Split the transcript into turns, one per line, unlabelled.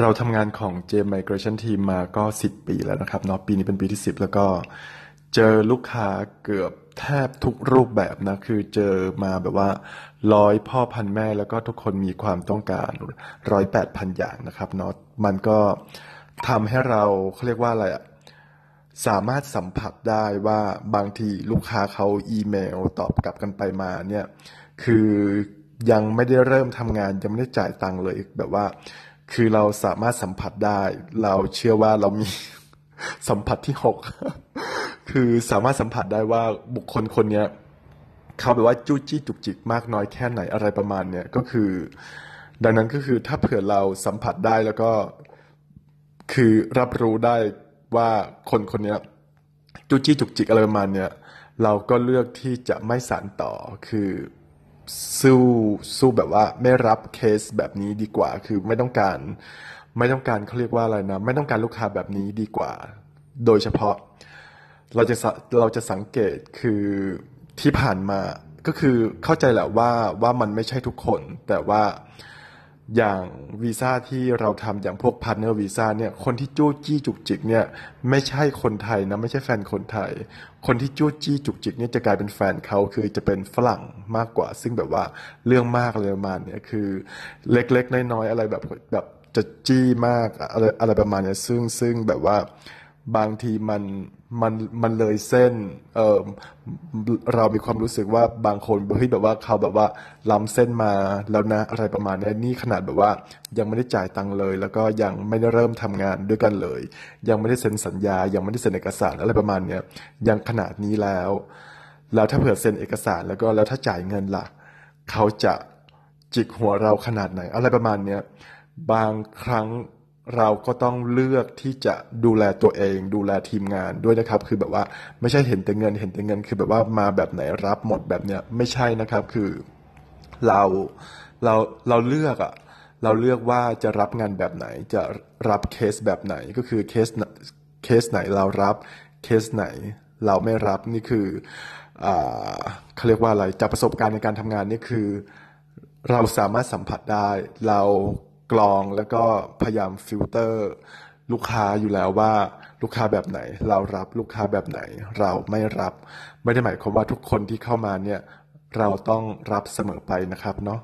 เราทำงานของ J Migration Team มาก็ 10 ปีแล้วนะครับเนาะปีนี้เป็นปีที่ 10 แล้วก็เจอลูกค้าเกือบแทบทุกรูปแบบนะ คือเจอมาแบบว่าร้อยพ่อพันแม่แล้วก็ทุกคนมีความต้องการร้อยแปดพันอย่างนะครับเนาะมันก็ทำให้เราเขาเรียกว่าอะไรอะสามารถสัมผัสได้ว่าบางทีลูกค้าเขาอีเมลตอบกลับกันไปมาเนี่ย คือยังไม่ได้เริ่มทำงานยังไม่ได้จ่ายตังค์เลยแบบว่า คือเราสามารถสัมผัสได้ เราเชื่อว่าเรามีสัมผัสที่หกคือสามารถสัมผัสได้ว่าบุคคลคนเนี้ยเขาแบบว่าจู้จี้จุกจิกมากน้อยแค่ไหนอะไรประมาณเนี้ยก็คือ ดังนั้นก็คือถ้าเผื่อเราสัมผัสได้แล้วก็ คือรับรู้ได้ว่าคนคนนี้จู้จี้จุกจิกอะไรประมาณเนี้ยเราก็เลือกที่จะไม่สานต่อคือ สู้สู้แบบว่าไม่รับเคสแบบนี้ดีกว่า คือไม่ต้องการ ไม่ต้องการเขาเรียกว่าอะไรนะ ไม่ต้องการลูกค้าแบบนี้ดีกว่า โดยเฉพาะเราจะเราจะสังเกตคือที่ผ่านมาก็คือเข้าใจแหละว่าว่ามันไม่ใช่ทุกคน แต่ว่า อย่างวีซ่าที่เราทำอย่างพวก partner visa เนี่ยคนที่จู้จี้จุกจิกเนี่ยไม่ใช่คนไทยนะไม่ใช่แฟนคนไทย คนที่จู้จี้จุกจิกเนี่ยจะกลายเป็นแฟนเขาคือจะเป็นฝรั่งมากกว่า ซึ่งแบบว่าเรื่องมากเลยประมาณเนี่ยคือเล็กๆน้อยๆอะไรแบบแบบจะจี้มากอะไรอะไรประมาณเนี้ซึ่งซึ่งแบบว่า บางทีมันมันมันเลยเส้นเออเรามีความรู้สึกว่าบางคนเฮ้ยแบบว่าเขาแบบว่าล้ำเส้นมาแล้วนะอะไรประมาณนี้นี่ขนาดแบบว่ายังไม่ได้จ่ายตังค์เลย แล้วก็ยังไม่ได้เริ่มทำงานด้วยกันเลย ยังไม่ได้เซ็นสัญญา ยังไม่ได้เซ็นเอกสารอะไรประมาณเนี้ยยังขนาดนี้แล้ว แล้วถ้าเผื่อเซ็นเอกสารแล้วก็แล้วถ้าจ่ายเงินล่ะ เขาจะจิกหัวเราขนาดไหน อะไรประมาณเนี้ยบางครั้ง เราก็ต้องเลือกที่จะดูแลตัวเอง ดูแลทีมงานด้วยนะครับ คือแบบว่าไม่ใช่เห็นแต่เงินเห็นแต่เงิน คือแบบว่ามาแบบไหนรับหมดแบบเนี้ยไม่ใช่นะครับ คือเราเราเราเลือกอะเราเลือกว่าจะรับงานแบบไหน จะรับเคสแบบไหนก็คือเคสเคสไหนเรารับเคสไหน เราไม่รับนี่คืออ่าเขาเรียกว่าอะไรจากประสบการณ์ในการทำงานนี่คือ เราสามารถสัมผัสได้เรา กรองแล้วก็พยายามฟิลเตอร์ ลูกค้าอยู่แล้วว่าลูกค้าแบบไหน เรารับลูกค้าแบบไหน เราไม่รับ ไม่ได้หมายความว่าทุกคนที่เข้ามาเนี่ยเราต้องรับเสมอไปนะครับเนาะ